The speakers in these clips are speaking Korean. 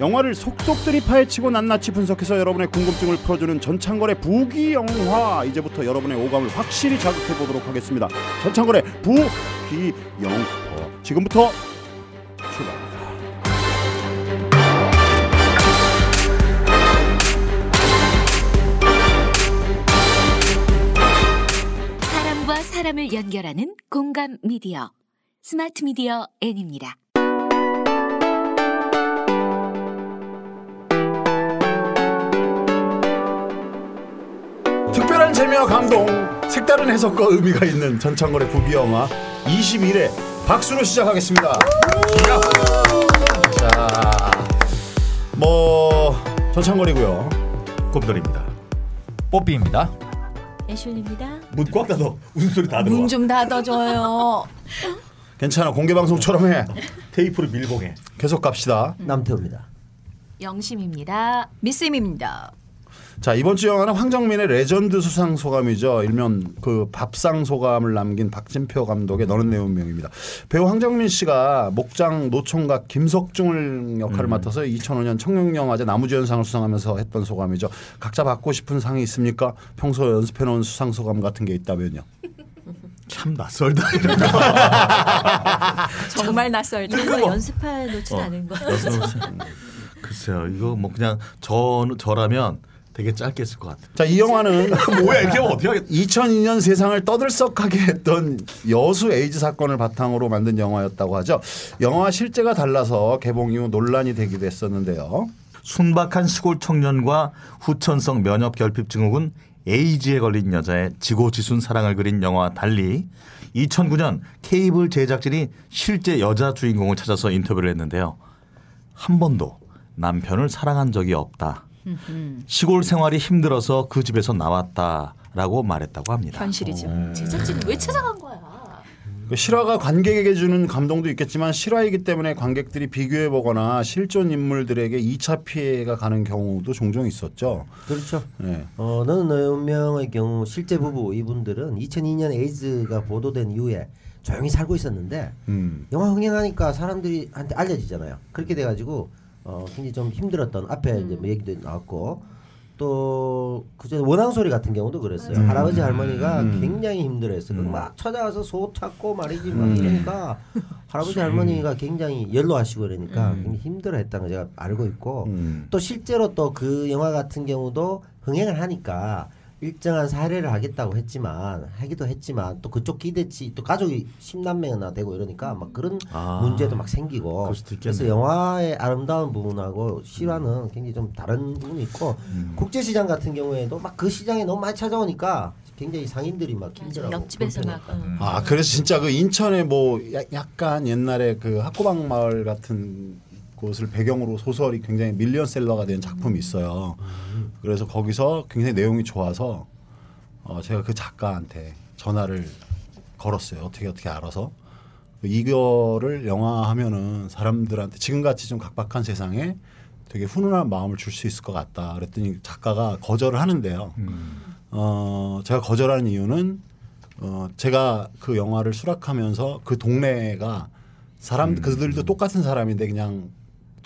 영화를 속속들이 파헤치고 낱낱이 분석해서 여러분의 궁금증을 풀어주는 전창걸의 부기 영화 이제부터 여러분의 오감을 확실히 자극해 보도록 하겠습니다. 전창걸의 부기 영화 지금부터 출발합니다. 사람과 사람을 연결하는 공감 미디어 스마트 미디어 N입니다. 특별한 재미와 감동, 색다른 해석과 의미가 있는 전창걸의 부기 영화 21회 박수로 시작하겠습니다. 자, 뭐 전창걸이고요. 곰돌입니다. 뽀삐입니다. 애슐리입니다. 문 꽉 닫아. 웃음소리 다 들어와. 문 좀 닫아줘요. 괜찮아. 공개 방송처럼 해. 테이프를 밀봉 해. 계속 갑시다. 남태우입니다. 영심입니다. 미스임입니다. 자 이번 주 영화는 황정민의 레전드 수상 소감이죠. 일명 그 밥상 소감을 남긴 박진표 감독의 너는 내 운명입니다. 배우 황정민 씨가 목장 노총각 김석중을 역할을 맡아서 2005년 청룡영화제 남우주연상을 수상하면서 했던 소감이죠. 각자 받고 싶은 상이 있습니까? 평소 연습해 놓은 수상 소감 같은 게 있다면요. 참 낯설다. 정말 낯설다. 이거 연습해 놓진 않은 거. 글쎄요, 이거 뭐 그냥 저 저라면 되게 짧게 했을 것 같아요. 자이 영화는 뭐야 이렇게 하면 어떻게 하겠? 2002년 세상을 떠들썩하게 했던 여수 에이즈 사건을 바탕으로 만든 영화였다고 하죠. 영화 실제가 달라서 개봉 이후 논란이 되기도 했었는데요. 순박한 시골 청년과 후천성 면역 결핍 증후군 에이즈에 걸린 여자의 지고지순 사랑을 그린 영화와 달리 2009년 케이블 제작진이 실제 여자 주인공을 찾아서 인터뷰를 했는데요. 한 번도 남편을 사랑한 적이 없다. 시골 생활이 힘들어서 그 집에서 나왔다라고 말했다고 합니다. 현실이죠. 제작진이 왜 찾아간 거야? 그 실화가 관객에게 주는 감동도 있겠지만 실화이기 때문에 관객들이 비교해 보거나 실존 인물들에게 2차 피해가 가는 경우도 종종 있었죠. 그렇죠. 네. 어, 너는 너의 운명의 경우 실제 부부 이분들은 2002년 에이즈가 보도된 이후에 조용히 살고 있었는데 음. 영화 흥행하니까 사람들이 한테 알려지잖아요. 그렇게 돼가지고 어, 굉장히 좀 힘들었던 앞에 이제 뭐 얘기도 나왔고 또 그전에 원앙 소리 같은 경우도 그랬어요. 할아버지 할머니가 음. 굉장히 힘들어했어요. 막 찾아와서 소 찾고 말이지 막 음. 이러니까 할아버지 할머니가 굉장히 연로하시고 그러니까 굉장히 힘들어했다는 걸 제가 알고 있고 음. 또 실제로 또 그 영화 같은 경우도 흥행을 하니까 일정한 사례를 하겠다고 했지만 하기도 했지만 또 그쪽 기대치 또 가족이 십남매나 되고 이러니까 막 그런 아, 문제도 막 생기고 그래서. 영화의 아름다운 부분하고 실화는 굉장히 좀 다른 부분이 있고 음. 국제 시장 같은 경우에도 막 그 시장에 너무 많이 찾아오니까 굉장히 상인들이 막 힘들어 옆집에서 막 어. 아 그래서 진짜 그 인천에 뭐 야- 약간 옛날에 그 학고방 마을 같은 곳을 배경으로 소설이 굉장히 밀리언셀러가 된 작품이 있어요. 그래서 거기서 굉장히 내용이 좋아서 어 제가 그 작가한테 전화를 걸었어요. 어떻게 어떻게 알아서 이거를 영화하면은 사람들한테 지금같이 좀 각박한 세상에 되게 훈훈한 마음을 줄 수 있을 것 같다. 그랬더니 작가가 거절을 하는데요. 어 제가 거절한 이유는 어 제가 그 영화를 수락하면서 그 동네가 사람 그들도 똑같은 사람인데 그냥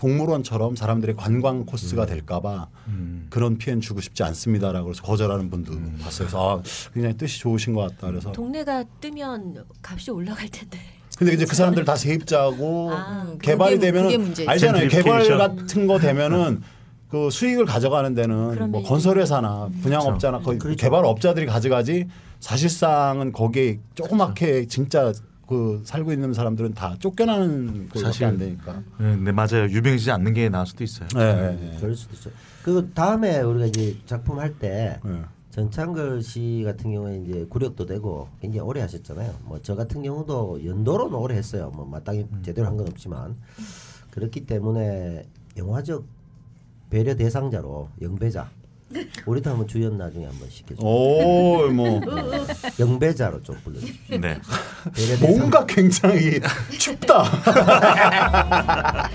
동물원처럼 사람들의 관광 코스가 될까봐 그런 피해는 주고 싶지 않습니다라고 그래서 거절하는 분도 봤어요. 그래서 아, 굉장히 뜻이 좋으신 것 같다. 그래서 동네가 뜨면 값이 올라갈 텐데. 근데 이제 그 사람들 다 세입자고 아, 개발이 그게- 되면은 그게 문제지. 알잖아요. 개발. 같은 거 되면은 그 수익을 가져가는 데는 뭐 건설회사나 분양업자나 거의 그렇죠. 개발업자들이 가져가지 사실상은 거기에 조그맣게 진짜 그 살고 있는 사람들은 다 쫓겨나는 사실- 안 되니까. 네, 네 맞아요. 유명해지지 않는 게 나을 수도 있어요. 네, 네, 네. 그럴 수도 있어요. 그리고 다음에 우리가 이제 작품 할때 네. 전창걸 씨 같은 경우에 이제 구력도 되고 굉장히 오래 하셨잖아요. 뭐 저 같은 경우도 연도로는 오래 했어요. 뭐 마땅히 제대로 한 건 없지만 그렇기 때문에 영화적 배려 대상자로 영배자. 우리도 한번 주연 나중에 한번 시켜줘. 오, 뭐 영배자로 좀 불러주십시오. 네. 뭔가 굉장히 춥다.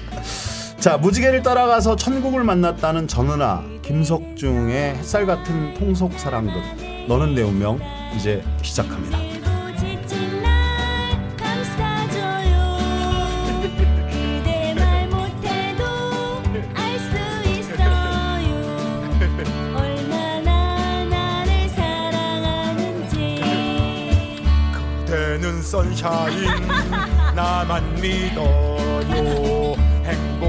자 무지개를 따라가서 천국을 만났다는 전은아 김석중의 햇살 같은 통속 사랑극 너는 내 운명 이제 시작합니다. 선샤인? 나만 믿어요. 행복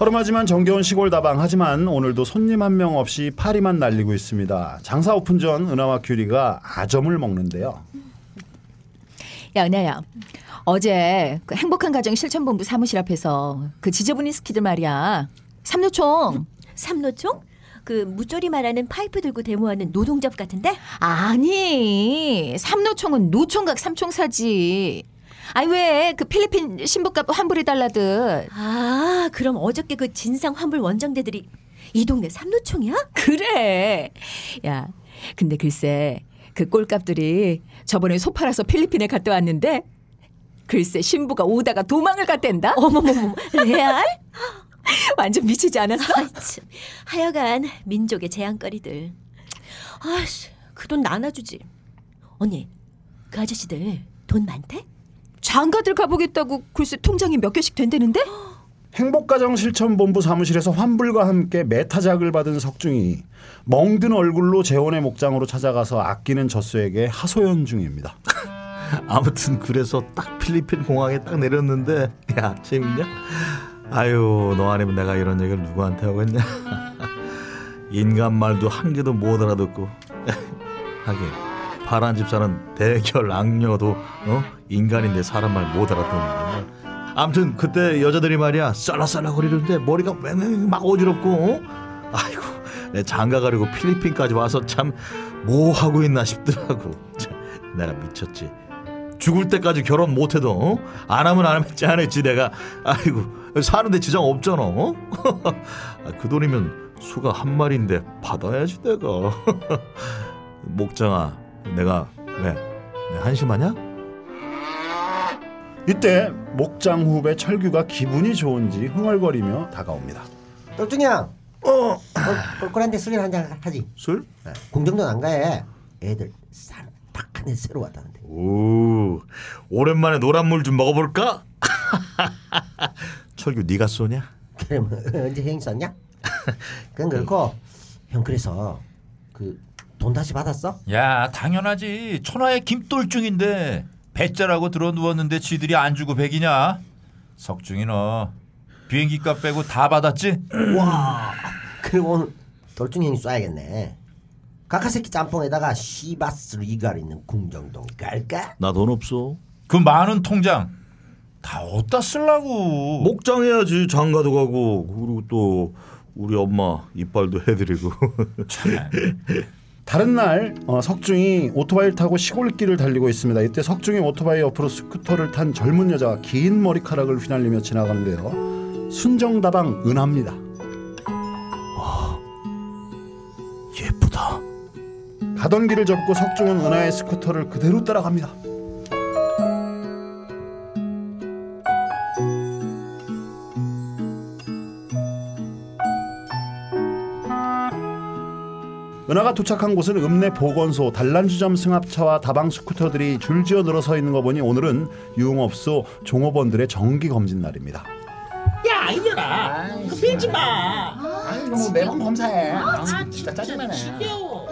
허름하지만 정겨운 시골 다방 하지만 오늘도 손님 한 명 없이 파리만 날리고 있습니다. 장사 오픈 전 은하와 규리가 아점을 먹는데요. 야 은하야 어제 그 행복한 가정 실천본부 사무실 앞에서 그 지저분이 스키들 말이야 삼노총 삼노총? 그 무조리 말하는 파이프 들고 데모하는 노동잡 같은데? 아니 삼노총은 노총각 삼총사지 아니 왜 그 필리핀 신부값 환불해 달라듯 아, 그럼 어저께 그 진상 환불 원정대들이 이 동네 삼노총이야? 그래 야 근데 글쎄 그 꼴값들이 저번에 소 팔아서 필리핀에 갔다 왔는데 글쎄 신부가 오다가 도망을 갔댄다 어머머머, 레알? 완전 미치지 않았어? 아이, 참. 하여간 민족의 재앙거리들. 아씨, 그 돈 나눠주지. 언니, 그 아저씨들 돈 많대? 장가들 가보겠다고 글쎄 통장이 몇 개씩 된다는데? 행복가정 실천본부 사무실에서 환불과 함께 메타작을 받은 석중이 멍든 얼굴로 재혼의 목장으로 찾아가서 아끼는 젖소에게 하소연 중입니다. 아무튼 그래서 딱 필리핀 공항에 딱 내렸는데 야 재밌냐? 아유 너 아니면 내가 이런 얘기를 누구한테 하겠냐? 인간 말도 한 개도 못 알아듣고 하긴 파란 집사는 대결 악녀도 어? 인간인데 사람 말 못 알아듣는 아무튼 그때 여자들이 말이야 썰라썰라 거리는데 머리가 맹맹 막 어지럽고 어? 아이고 내 장가 가려고 필리핀까지 와서 참 뭐 하고 있나 싶더라고 참, 내가 미쳤지 죽을 때까지 결혼 못해도 어? 안 하면 안 하면 짠했지 내가 아이고 사는데 지장 없잖아 어? 아, 그 돈이면 수가 한 마리인데 받아야지 내가 목장아 내가 왜? 내 한심하냐? 이때 목장 후배 철규가 기분이 좋은지 흥얼거리며 다가옵니다. 똘중이야. 어. 꼴꼴한데 술이나 한잔 하지. 술? 어, 공정도 안 가해. 애들 쌀딱한애 새로 왔다는데. 오 오랜만에 노란 물 좀 먹어볼까? 철규 네가 쏘냐? 그럼 언제 형 썼냐? 그건 그렇고 형 그래서 그 돈 다시 받았어? 야 당연하지 천하의 김돌중인데 배짜라고 들어 누웠는데 지들이 안 주고 백이냐 석중이 너 비행기 값 빼고 다 받았지 와. 그럼 오늘 돌중 형이 쏴야겠네. 카카새끼 짬뽕에다가 시바스 리갈 있는 궁정동 갈까? 나 돈 없어. 그 많은 통장 다 어디다 쓰려고 목장 해야지 장가도 가고 그리고 또 우리 엄마 이빨도 해드리고. 다른 날 어, 석중이 오토바이를 타고 시골길을 달리고 있습니다. 이때 석중이 오토바이 옆으로 스쿠터를 탄 젊은 여자가 긴 머리카락을 휘날리며 지나가는데요. 순정다방 은하입니다. 예쁘다. 가던 길을 접고 석중은 은하의 스쿠터를 그대로 따라갑니다. 은하가 도착한 곳은 읍내 보건소, 단란주점 승합차와 다방 스쿠터들이 줄지어 늘어서 있는 거 보니 오늘은 유흥업소 종업원들의 정기 검진 날입니다. 야 이년아 그 밀지 마. 아이고 뭐 매번 검사해. 아, 진짜 짜증나네. 지겨워.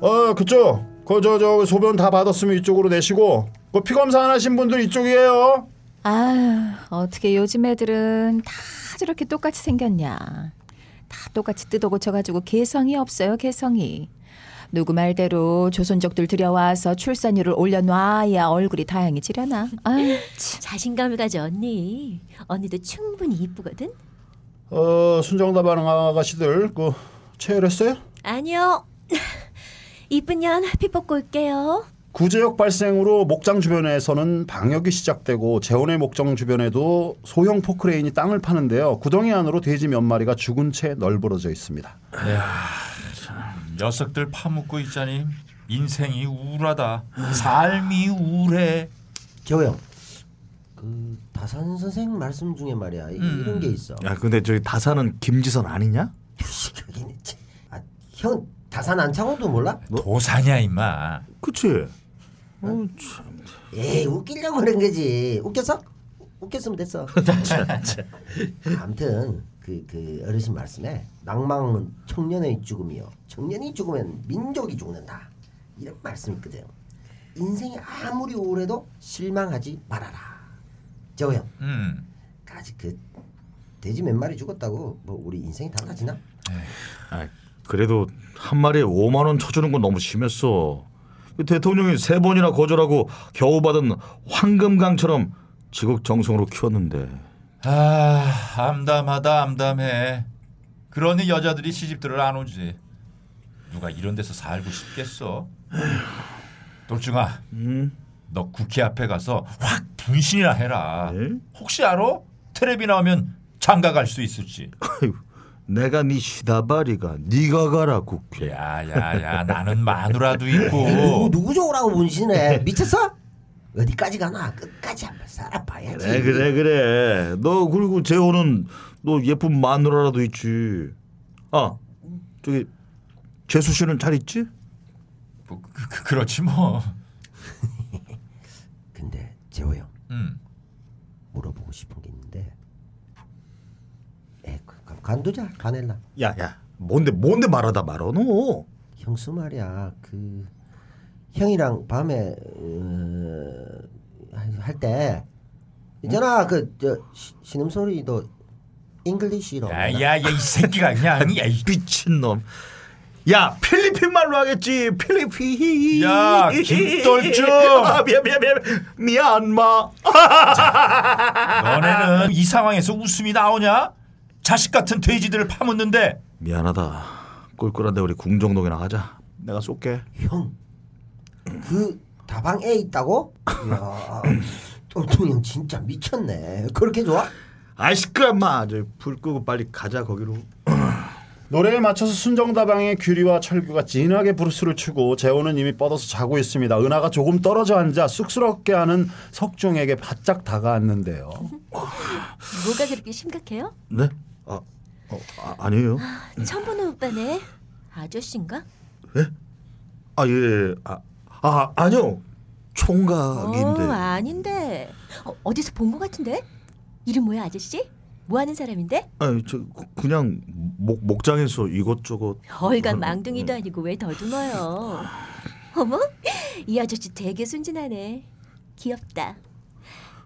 어 그쪽 그저저 소변 다 받았으면 이쪽으로 내시고 그 피 검사 안 하신 분들 이쪽이에요. 아 어떻게 요즘 애들은 다 저렇게 똑같이 생겼냐 다 똑같이 뜯어 고쳐가지고 개성이 없어요 개성이 누구 말대로 조선족들 들여와서 출산율을 올려놔야 얼굴이 다양해지려나 아유 참. 자신감을 가져 언니. 언니도 충분히 이쁘거든. 어 순정다방 아가씨들 그 체열했어요? 아니요. 이쁜 년 피 뽑고 올게요. 구제역 발생으로 목장 주변에서는 방역이 시작되고 재원의 목장 주변에도 소형 포크레인이 땅을 파는데요. 구덩이 안으로 돼지 몇 마리가 죽은 채 널브러져 있습니다. 녀석들 파묻고 있자니 인생이 우울하다 삶이 우울해 재호 형. 그 다산 선생 말씀 중에 말이야 이- 음. 이런 게 있어. 야 근데 저기 다사는 김지선 아니냐? 그긴 아, 형 다산 안창호도 몰라? 도사냐 임마. 그치? 어, 참. 에이 웃기려고 그런 거지. 웃겼어? 웃겼으면 됐어. 아무튼 그, 그 어르신 말씀에 낭망은 청년의 죽음이요. 청년이 죽으면 민족이 죽는다. 이런 말씀이 있거든. 인생이 아무리 오래도 실망하지 말아라. 저거 형, 음. 아직 그 돼지 몇 마리 죽었다고 뭐 우리 인생이 달라지나? 아, 그래도 한 마리에 5만 원 쳐주는 건 너무 심했어. 그 대통령이 세 번이나 거절하고 겨우 받은 황금강처럼 지극정성으로 키웠는데 아 암담하다 암담해. 그러니 여자들이 시집들을 안 오지. 누가 이런 데서 살고 싶겠어? 돌중아, 음? 너 국회 앞에 가서 확 분신이나 해라. 네? 혹시 알아? 텔레비 나오면 장가 갈 수 있을지. 아이고, 내가 네 시다바리가 네가 가라 국회. 야야야, 나는 마누라도 누구 있고. 누구 좋으라고 문신해? 미쳤어? 어디까지 가나 끝까지 한번 살아봐야지. 그래 그래 그래. 너 그리고 재호는 너 예쁜 마누라라도 있지. 아 저기 재수 씨는 잘 있지? 뭐, 그, 그, 그렇지 뭐. 근데 재호 형 음. 물어보고 싶은 게 간두자 가넬라. 야야 뭔데 뭔데 말하다 말어 너. 형수 말이야 그 형이랑 밤에 어, 할때 있잖아 그저 신음 소리도 English로 야야야 이 새끼가 그냥 야, 이 미친 놈. 야 필리핀 말로 하겠지 필리핀. 야, 김떨중! 아, 미안 미안 미안 미안마. 너네는 이 상황에서 웃음이 나오냐? 자식 같은 돼지들을 파묻는데 미안하다. 꿀꿀한데 우리 궁정동이나 가자. 내가 쏠게. 형 그 다방에 있다고? 야 똘똘 형 진짜 미쳤네 그렇게 좋아? 아이 시끄러 마. 저불 끄고 빨리 가자 거기로. 노래에 맞춰서 순정다방의 규리와 철규가 진하게 브루스를 추고 재호는 이미 뻗어서 자고 있습니다. 은하가 조금 떨어져 앉아 쑥스럽게 하는 석중에게 바짝 다가왔는데요. 뭐가 그렇게 심각해요? 네? 아, 어, 아 아니에요. 처음 보는 오빠네. 아저씨인가? 아 예. 아, 아 아니요. 총각인데. 어, 아닌데. 어, 어디서 본 것 같은데? 이름 뭐야 아저씨? 뭐 하는 사람인데? 아니 저 그- 그냥 목 목장에서 이것저것. 얼간 망둥이도 아니고 왜 더듬어요? 어머, 이 아저씨 되게 순진하네. 귀엽다.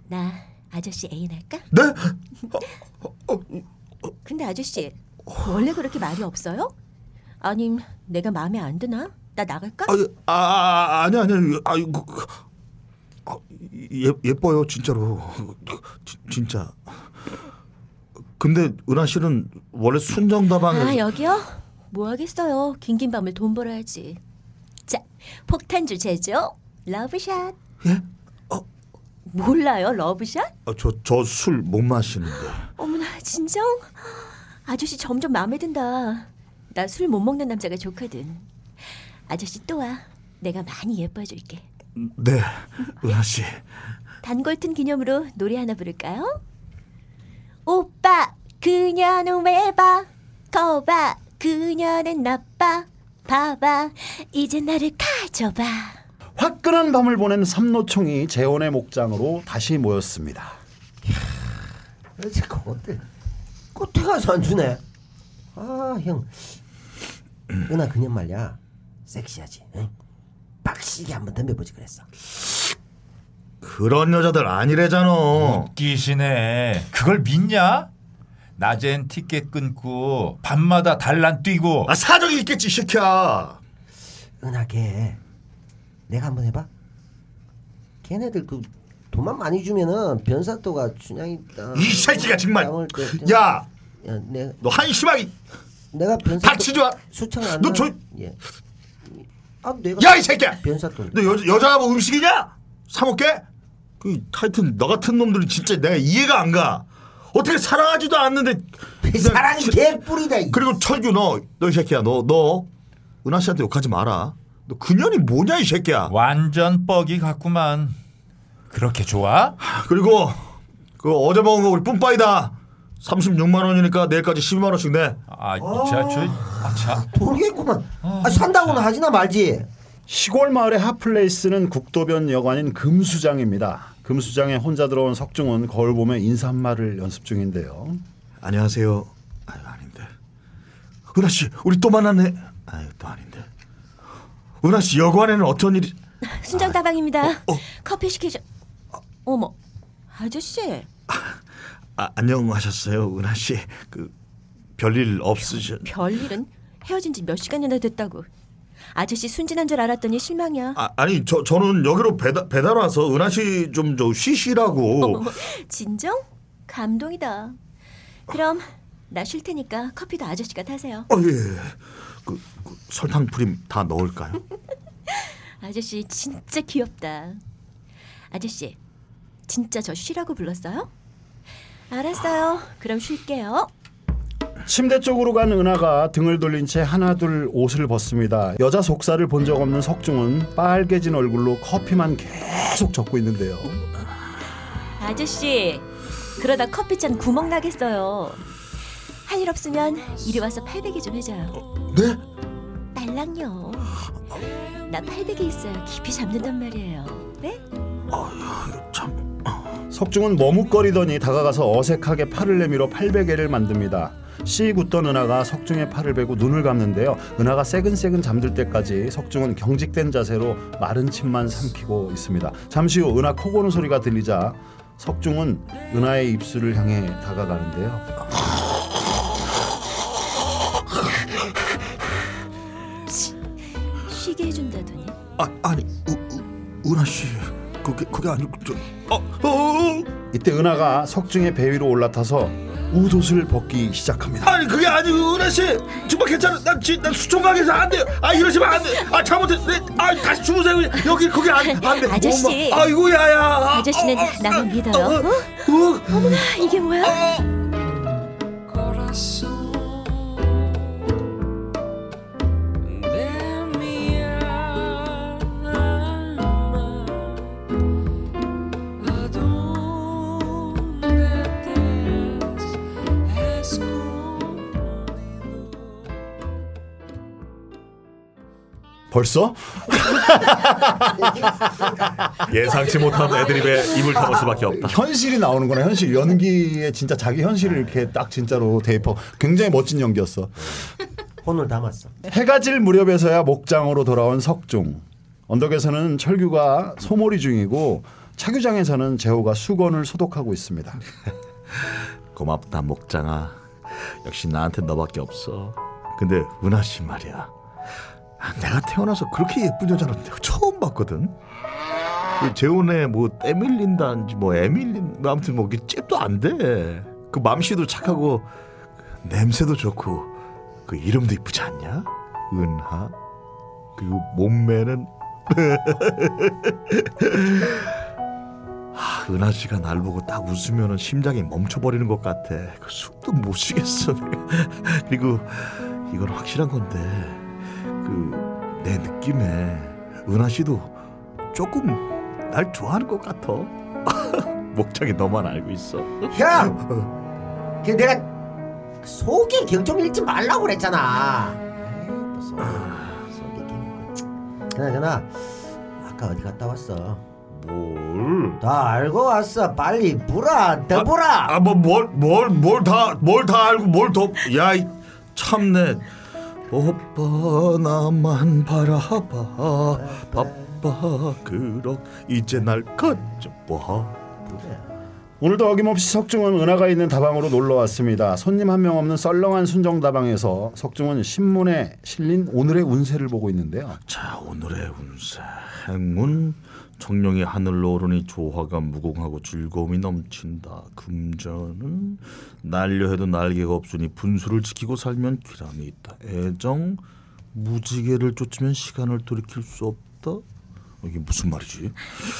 나 아저씨 애인 할까? 네? 근데 아저씨 원래 그렇게 말이 없어요? 아님 내가 마음에 안 드나? 나 나갈까? 아, 아, 아 아니 아니 아니. 아 이거 아, 예 예뻐요 진짜로. 지, 진짜. 근데 은하 씨는 원래 순정다방에 아 여기요? 뭐 하겠어요? 긴긴 밤을 돈 벌어야지. 자, 폭탄주 제조 러브샷. 예? 몰라요 러브샷? 아, 저저 술 못 마시는데. 어머나 진정? 아저씨 점점 마음에 든다. 나 술 못 먹는 남자가 좋거든. 아저씨 또 와. 내가 많이 예뻐줄게. 네, 은하 씨. 단골튼 기념으로 노래 하나 부를까요? 오빠 그녀는 왜 봐? 거봐 그녀는 나빠. 봐봐 이제 나를 가져봐. 화끈한 밤을 보낸 삼노총이 재혼의 목장으로 다시 모였습니다. 그렇지 그것들 꽃에 가서 안 주네 아 형 은하 그년 말이야 섹시하지 응? 빡시게 한번 덤벼보지 그랬어 그런 여자들 아니래잖아. 웃기시네. 그걸 믿냐? 낮엔 티켓 끊고 밤마다 단란 뛰고 아 사정이 있겠지 시켜. 은하 걔 내가 한번 해봐 걔네들 그 돈만 많이 주면은 변사또가 춘향이 이 새끼가 정말. 야, 야, 내가 너 한심하게 내가 변사 닥치지 마. 수창 안너 나- 저- 예. 아 내가 야 이 새끼야. 변사돈 너 여, 여자가 뭐 음식이냐? 사 먹게? 그 하여튼 너 같은 놈들은 진짜 내가 이해가 안 가. 어떻게 사랑하지도 않는데 사랑이 치- 개뿔이다 이. 그리고 철규 너너 이 새끼야 너 너 은하 씨한테 욕하지 마라. 너 그년이 뭐냐 이 새끼야. 완전 뻑이 같구만. 그렇게 좋아? 그리고 그 어제 먹은 거 우리 뿜빠이다. 36만 원이니까 내일까지 12만 원씩 내. 아, 저, 저 아차. 모르겠구만. 아, 산다고는 하지나 말지. 시골 마을의 핫플레이스는 국도변 여관인 금수장입니다. 금수장에 혼자 들어온 석중은 거울 보며 인사 한 말을 연습 중인데요. 안녕하세요. 아유 아닌데. 은하 씨, 우리 또 만났네. 아유 또 아닌데. 은하 씨 여관에는 어쩐 일이? 순정 다방입니다. 커피 시키죠. 어머, 아저씨. 아, 안녕하셨어요, 은하 씨. 그 별일 없으셨? 별일은 헤어진 지 몇 시간이나 됐다고. 아저씨 순진한 줄 알았더니 실망이야. 아, 아니 저 저는 여기로 배달 배달 와서 은하 씨좀저 쉬시라고. 어머, 진정? 감동이다. 그럼 나 쉴 테니까 커피도 아저씨가 타세요. 어 예. 그, 그 설탕 프림 다 넣을까요? 아저씨 진짜 귀엽다. 아저씨 진짜 저 쉬라고 불렀어요? 알았어요. 그럼 쉴게요. 침대 쪽으로 간 은하가 등을 돌린 채 하나둘 옷을 벗습니다. 여자 속살을 본 적 없는 석중은 빨개진 얼굴로 커피만 계속 적고 있는데요. 아저씨 그러다 커피잔 구멍 나겠어요. 할 일 없으면 이리 와서 팔베개 좀 해줘요. 네? 딸랑요. 나 팔베개 있어요. 깊이 잠든단 말이에요. 네? 참. 석중은 머뭇거리더니 다가가서 어색하게 팔을 내밀어 팔베개를 만듭니다. 씨 굳던 은하가 석중의 팔을 베고 눈을 감는데요. 은하가 새근새근 잠들 때까지 석중은 경직된 자세로 마른 침만 삼키고 있습니다. 잠시 후 은하 코 고는 소리가 들리자 석중은 은하의 입술을 향해 다가가는데요. 쉬 게 해준다더니. 아 아니 우, 우, 은하 씨 그게 그게 아니고 저 어, 어, 이때 은하가 석중의 배 위로 올라타서 웃옷을 벗기 시작합니다. 아니 그게 아니고 은하 씨 정말 괜찮아 난, 지, 난 수청각에서 안 돼요 아 이러시면 안 돼 아 잘못했 네, 아 다시 주무세요 여기 그게 안, 안 돼. 아저씨. 엄마. 아이고 야야 아, 아저씨는 아, 아, 나만 믿어요. 어, 어? 어, 어머나 이게 뭐야? 벌써? 예상치 못한 애드립에 입을 다물 수밖에 없다 현실이 나오는구나. 현실 연기에 진짜 자기 현실을 이렇게 딱 진짜로 대입하고 굉장히 멋진 연기였어. 혼을 담았어. 해가 질 무렵에서야 목장으로 돌아온 석중. 언덕에서는 철규가 소몰이 중이고 차규장에서는 재호가 수건을 소독하고 있습니다. 고맙다 목장아 역시 나한테 너밖에 없어 근데 은하 씨 말이야 아, 내가 태어나서 그렇게 예쁜 여자는 내가 처음 봤거든 그 재혼에 뭐 때밀린다는지 뭐 애밀린 뭐 아무튼 뭐 잽도 안 돼 그 맘씨도 착하고 그 냄새도 좋고 그 이름도 이쁘지 않냐 은하 그리고 몸매는 아, 은하 씨가 날 보고 딱 웃으면 심장이 멈춰버리는 것 같아. 그 숨도 못 쉬겠어. 그리고 이건 확실한 건데 그 내 느낌에 은하 씨도 조금 날 좋아하는 것 같아. 목장이 너만 알고 있어. 형, 그 내가 속에 경좀 읽지 말라고 그랬잖아. 에이, 또 속에 속에 경. 그나저나 아까 어디 갔다 왔어? 뭘? 다 알고 왔어. 빨리 보라, 더 보라. 아뭐 뭘 뭘 뭘 다 뭘 다 알고 뭘 더야이 참내 오빠 나만 바라봐. 바빠. 그럭 이제 날 가져봐 오늘도 어김없이 석중은 은하가 있는 다방으로 놀러 왔습니다. 손님 한 명 없는 썰렁한 순정 다방에서 석중은 신문에 실린 오늘의 운세를 보고 있는데요. 자 오늘의 운세 행운 청룡이 하늘로 오르니 조화가 무궁하고 즐거움이 넘친다 금전은 날려 해도 날개가 없으니 분수를 지키고 살면 기람이 있다 애정 무지개를 쫓으면 시간을 돌이킬 수 없다 이게 무슨 말이지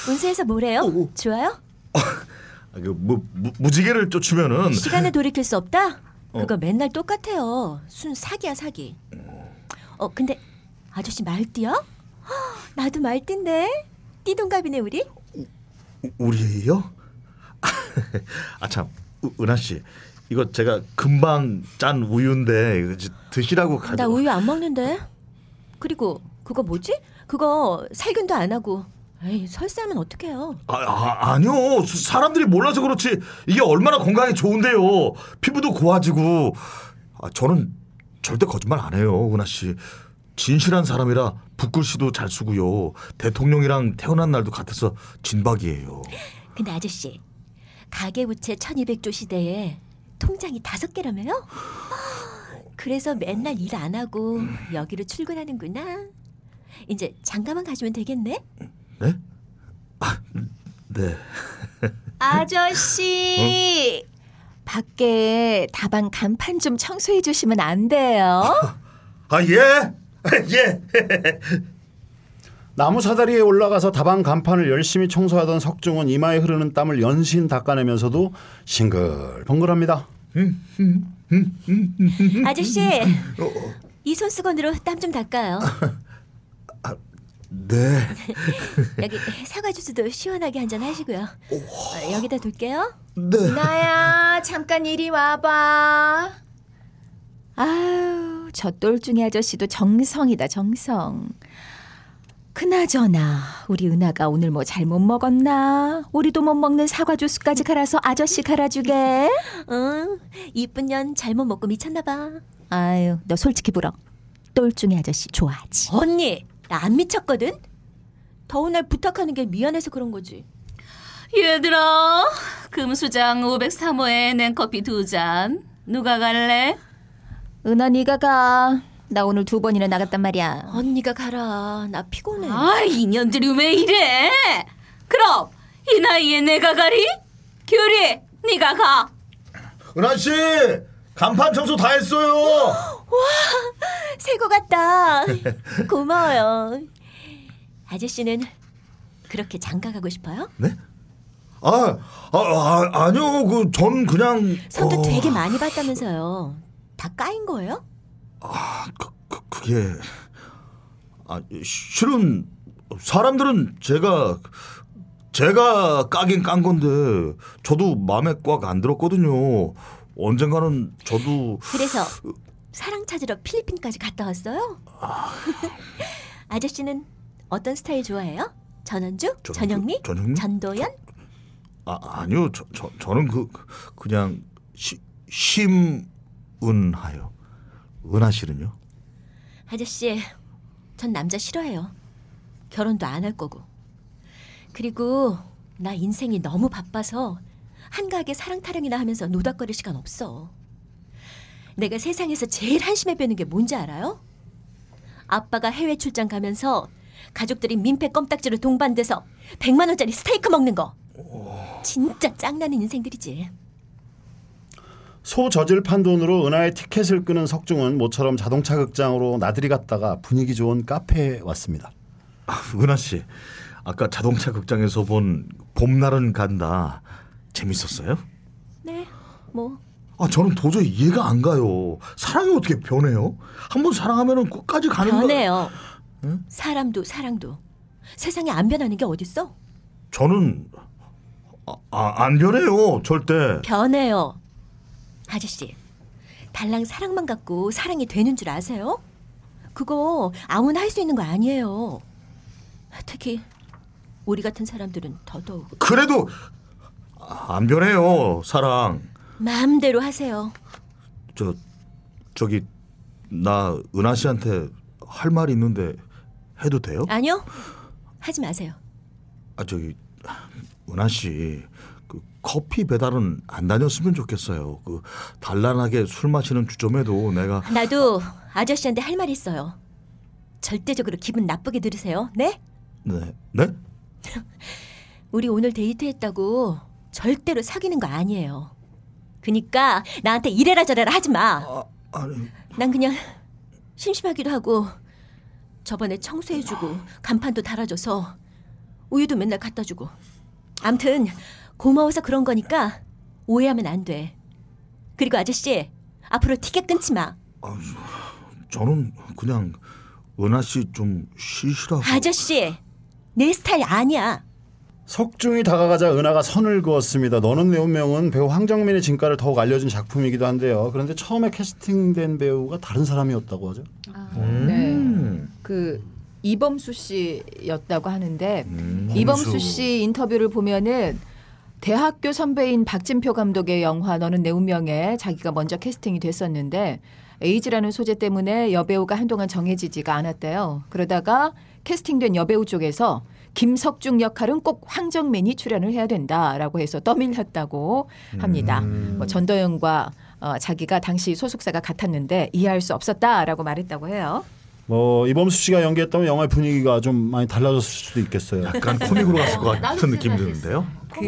운세에서 뭐래요? 좋아요? 아, 그 무, 무, 무 지개를 쫓으면은 시간을 돌이킬 수 없다? 그거 맨날 똑같아요. 순 사기야 사기. 어 근데 아저씨 말띠야? 헉, 나도 말띠인데 띠동갑이네 우리. 우리요? 아참 은하 씨 이거 제가 금방 짠 우유인데 드시라고 가져. 나 우유 안 먹는데. 그리고 그거 뭐지? 그거 살균도 안 하고. 에이, 설사하면 어떡해요? 아, 아 아니요 사람들이 몰라서 그렇지 이게 얼마나 건강에 좋은데요 피부도 고와지고 아, 저는 절대 거짓말 안 해요 은하 씨 진실한 사람이라 붓글씨도 잘 쓰고요 대통령이랑 태어난 날도 같아서 진박이에요 근데 아저씨 가계부채 1200조 시대에 통장이 다섯 개라며요? 그래서 맨날 일 안 하고 여기로 출근하는구나. 이제 장가만 가시면 되겠네. 네? 아, 네 아저씨 밖에 다방 간판 좀 청소해 주시면 안 돼요? 아, 예? 예. 나무 사다리에 올라가서 다방 간판을 열심히 청소하던 석중은 이마에 흐르는 땀을 연신 닦아내면서도 싱글벙글합니다. 아저씨 이 손수건으로 땀 좀 닦아요. 네. 여기 사과 주스도 시원하게 한잔 하시고요. 어, 여기다 둘게요. 네. 나야 잠깐 이리 와봐. 아유 저 똘중이 아저씨도 정성이다 정성. 그나저나 우리 은하가 오늘 뭐 잘못 먹었나? 우리도 못 먹는 사과 주스까지 갈아서 아저씨 갈아주게. 응, 이쁜 년 잘못 먹고 미쳤나 봐. 아유 너 솔직히 불어. 똘중이 아저씨 좋아하지. 언니, 나 안 미쳤거든. 더운 날 부탁하는 게 미안해서 그런 거지. 얘들아, 금수장 503호에 냉커피 두 잔. 누가 갈래? 은하 네가 가. 나 오늘 두 번이나 나갔단 말이야. 언니가 가라. 나 피곤해. 아, 인연들이 왜 이래? 그럼 이 나이에 내가 가리? 규리, 네가 가. 은하 씨 간판 청소 다 했어요. 새거 같다. 고마워요. 아저씨는 그렇게 장가 가고 싶어요? 네? 아, 아, 아 아니요. 그 전 그냥 손도 어, 되게 많이 봤다면서요. 다 까인 거예요? 그, 그, 그게 아 실은 사람들은 제가 제가 까긴 깐 건데 저도 마음에 꽉 안 들었거든요. 언젠가는 저도 그래서 사랑 찾으러 필리핀까지 갔다 왔어요? 아저씨는 어떤 스타일 좋아해요? 전원주? 전원주? 전영미? 전영미? 전도연? 아 아니요. 저, 저 저는 그 그냥 시, 심은하요. 은하 씨는요? 아저씨, 전 남자 싫어해요. 결혼도 안 할 거고. 그리고 나 인생이 너무 바빠서 한가하게 사랑 타령이나 하면서 노닥거릴 시간 없어. 내가 세상에서 제일 한심해 보이는 게 뭔지 알아요? 아빠가 해외 출장 가면서 가족들이 민폐 껌딱지로 동반돼서 100만 원짜리 스테이크 먹는 거. 진짜 짱나는 인생들이지. 소 젖을 판 돈으로 은하의 티켓을 끄는 석중은 모처럼 자동차 극장으로 나들이 갔다가 분위기 좋은 카페에 왔습니다. 아, 은하 씨, 아까 자동차 극장에서 본 봄날은 간다 재밌었어요? 네, 뭐 아 저는 도저히 이해가 안 가요. 사랑이 어떻게 변해요? 한 번 사랑하면 끝까지 가는 거. 변해요. 사람도 사랑도 세상에 안 변하는 게 어딨어? 저는 아, 아, 안 변해요. 절대. 변해요. 아저씨, 달랑 사랑만 갖고 사랑이 되는 줄 아세요? 그거 아무나 할 수 있는 거 아니에요. 특히 우리 같은 사람들은 더더욱 그래도 아, 안 변해요. 사랑. 마음대로 하세요. 저 저기 나 은하 씨한테 할말 있는데 해도 돼요? 아니요, 하지 마세요. 아 저기 은하 씨. 그 커피 배달은 안 다녔으면 좋겠어요. 그 단란하게 술 마시는 주점에도 내가 나도 아저씨한테 할 말 있어요. 절대적으로 기분 나쁘게 들으세요. 네? 네 네? 우리 오늘 데이트했다고 절대로 사귀는 거 아니에요. 그니까 나한테 이래라 저래라 하지 마. 아, 아니 난 그냥 심심하기도 하고 저번에 청소해주고 간판도 달아줘서 우유도 맨날 갖다 주고 암튼 고마워서 그런 거니까 오해하면 안 돼. 그리고 아저씨 앞으로 티켓 끊지 마. 저는 그냥 은하 씨 좀 쉬시라고. 아저씨 내 스타일 아니야. 석중이 다가가자 은하가 선을 그었습니다. 너는 내 운명은 배우 황정민의 진가를 더욱 알려준 작품이기도 한데요. 그런데 처음에 캐스팅된 배우가 다른 사람이었다고 하죠. 음. 네. 그 이범수 씨였다고 하는데 음. 이범수 씨 인터뷰를 보면은 대학교 선배인 박진표 감독의 영화 너는 내 운명에 자기가 먼저 캐스팅이 됐었는데 에이즈라는 소재 때문에 여배우가 한동안 정해지지가 않았대요. 그러다가 캐스팅된 여배우 쪽에서 김석중 역할은 꼭 황정민이 출연을 해야 된다라고 해서 떠밀렸다고 합니다. 뭐 전도연과 어, 자기가 당시 소속사가 같았는데 이해할 수 없었다라고 말했다고 해요. 뭐 이범수 씨가 연기했다면 영화의 분위기가 좀 많이 달라졌을 수도 있겠어요. 약간 코믹으로 갔을 것 같은 느낌이 드는데요. 그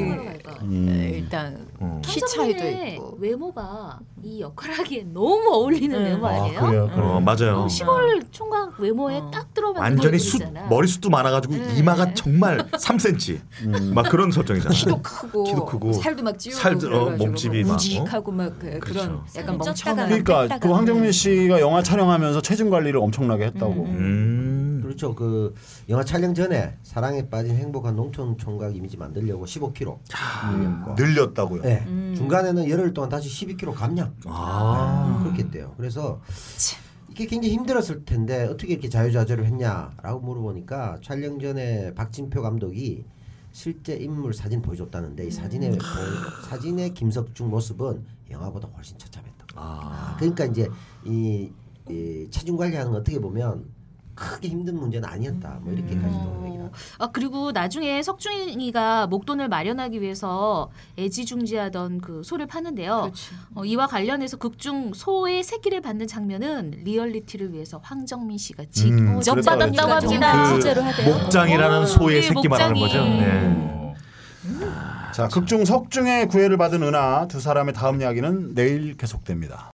음. 일단 어. 키 차이도 황정민의 있고 외모가 이 역할하기에 너무 어울리는 음. 외모 아 아니에요? 그래요. 그래요. 어, 맞아요. 시골 총각 외모에 딱 들어맞는 완전히 숱. 머리숱도 많아가지고 네. 이마가 정말 3cm 막 그런 설정이잖아요. 키도 크고, 키도 크고 살도 막 찌우고 살도, 어, 몸집이 뭐 많고. 묵직하고 막 그, 그렇죠. 런 약간 멍청한 그러니까. 그 황정민 씨가 영화 촬영하면서 체중 관리를 엄청나게 했다고. 음. 그렇죠. 그 영화 촬영 전에 사랑에 빠진 행복한 농촌 총각 이미지 만들려고 15kg 늘렸고. 늘렸다고요. 네. 중간에는 열흘 동안 다시 12kg 감량. 아. 그렇게 했대요. 그래서 이게 굉장히 힘들었을 텐데 어떻게 이렇게 자유자재로 했냐라고 물어보니까 촬영 전에 박진표 감독이 실제 인물 사진 보여줬다는데 이 사진에 보- 사진의 김석중 모습은 영화보다 훨씬 처참했다. 아. 그러니까 이제 이, 이 체중 관리하는 거 어떻게 보면 크게 힘든 문제는 아니었다. 뭐 이렇게까지도 얘기를 하고. 아 그리고 나중에 석중이가 목돈을 마련하기 위해서 애지중지하던 그 소를 파는데요. 어, 이와 관련해서 극중 소의 새끼를 받는 장면은 리얼리티를 위해서 황정민 씨가 직접 음, 받았다고 그랬다고 합니다. 그 실제로 하대요. 목장이라는 소의 네, 새끼 말하는 목장이. 거죠. 네. 어. 자 극중 석중의 구애를 받은 은하 두 사람의 다음 이야기는 내일 계속됩니다.